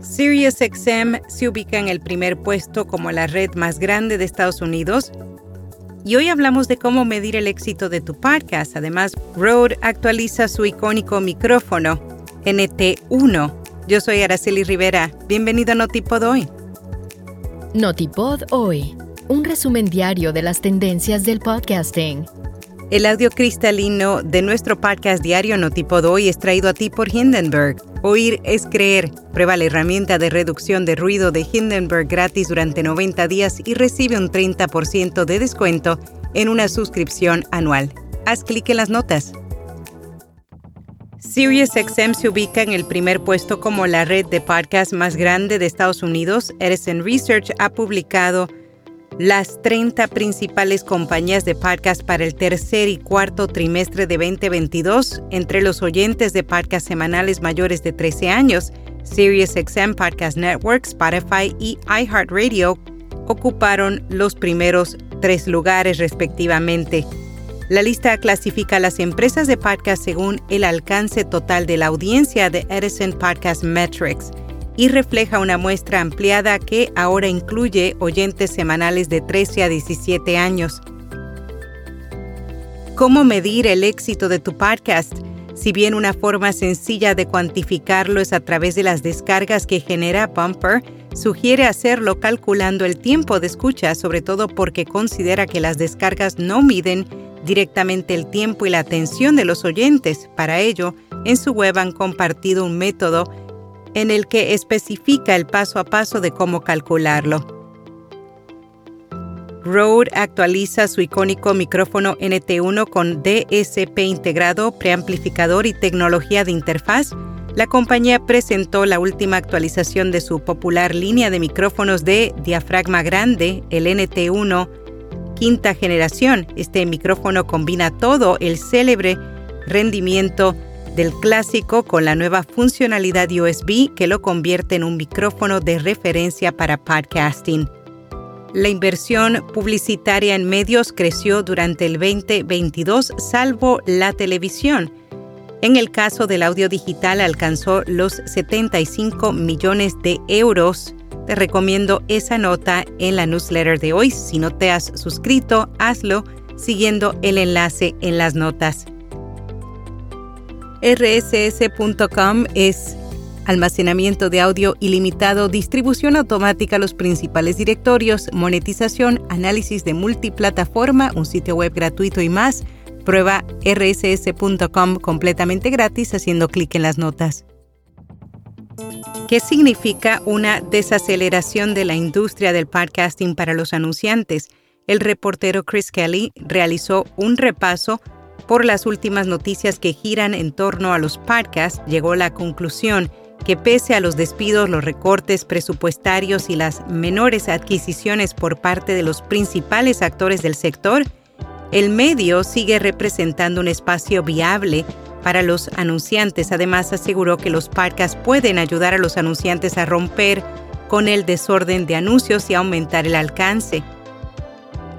SiriusXM se ubica en el primer puesto como la red más grande de Estados Unidos. Y hoy hablamos de cómo medir el éxito de tu podcast. Además, Rode actualiza su icónico micrófono NT1. Yo soy Araceli Rivera. Bienvenido a Notipod hoy. Notipod hoy. Un resumen diario de las tendencias del podcasting. El audio cristalino de nuestro podcast diario Notipod hoy es traído a ti por Hindenburg. Oír es creer. Prueba la herramienta de reducción de ruido de Hindenburg gratis durante 90 días y recibe un 30% de descuento en una suscripción anual. Haz clic en las notas. SiriusXM se ubica en el primer puesto como la red de podcast más grande de Estados Unidos. Edison Research ha publicado las 30 principales compañías de podcast para el tercer y cuarto trimestre de 2022 entre los oyentes de podcast semanales mayores de 13 años. SiriusXM Podcast Network, Spotify y iHeartRadio ocuparon los primeros tres lugares respectivamente. La lista clasifica a las empresas de podcast según el alcance total de la audiencia de Edison Podcast Metrics y refleja una muestra ampliada que ahora incluye oyentes semanales de 13 a 17 años. ¿Cómo medir el éxito de tu podcast? Si bien una forma sencilla de cuantificarlo es a través de las descargas que genera Bumper, sugiere hacerlo calculando el tiempo de escucha, sobre todo porque considera que las descargas no miden directamente el tiempo y la atención de los oyentes. Para ello, en su web han compartido un método en el que especifica el paso a paso de cómo calcularlo. Rode actualiza su icónico micrófono NT1 con DSP integrado, preamplificador y tecnología de interfaz. La compañía presentó la última actualización de su popular línea de micrófonos de diafragma grande, el NT1 quinta generación. Este micrófono combina todo el célebre rendimiento del clásico con la nueva funcionalidad USB que lo convierte en un micrófono de referencia para podcasting. La inversión publicitaria en medios creció durante el 2022, salvo la televisión. En el caso del audio digital alcanzó los 75 millones de euros. Te recomiendo esa nota en la newsletter de hoy. Si no te has suscrito, hazlo siguiendo el enlace en las notas rss.com es almacenamiento de audio ilimitado, distribución automática a los principales directorios, monetización, análisis de multiplataforma, un sitio web gratuito y más. Prueba rss.com completamente gratis haciendo clic en las notas. ¿Qué significa una desaceleración de la industria del podcasting para los anunciantes? El reportero Chris Kelly realizó un repaso por las últimas noticias que giran en torno a los podcasts, llegó la conclusión que pese a los despidos, los recortes presupuestarios y las menores adquisiciones por parte de los principales actores del sector, el medio sigue representando un espacio viable para los anunciantes. Además, aseguró que los podcasts pueden ayudar a los anunciantes a romper con el desorden de anuncios y aumentar el alcance.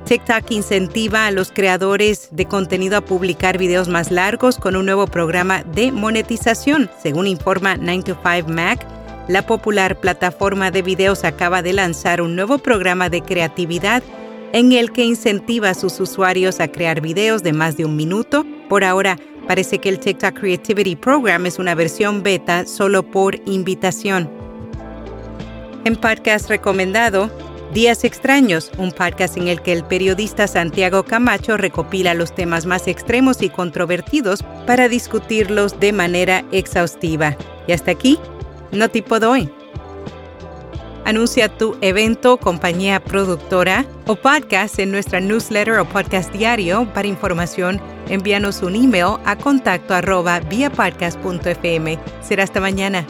TikTok incentiva a los creadores de contenido a publicar videos más largos con un nuevo programa de monetización. Según informa 9to5 Mac, la popular plataforma de videos acaba de lanzar un nuevo programa de creatividad en el que incentiva a sus usuarios a crear videos de más de un minuto. Por ahora, parece que el TikTok Creativity Program es una versión beta solo por invitación. En podcast recomendado, Días Extraños, un podcast en el que el periodista Santiago Camacho recopila los temas más extremos y controvertidos para discutirlos de manera exhaustiva. Y hasta aquí, no tipo hoy. Anuncia tu evento, compañía productora o podcast en nuestra newsletter o podcast diario. Para información, envíanos un email a contacto arroba Será hasta mañana.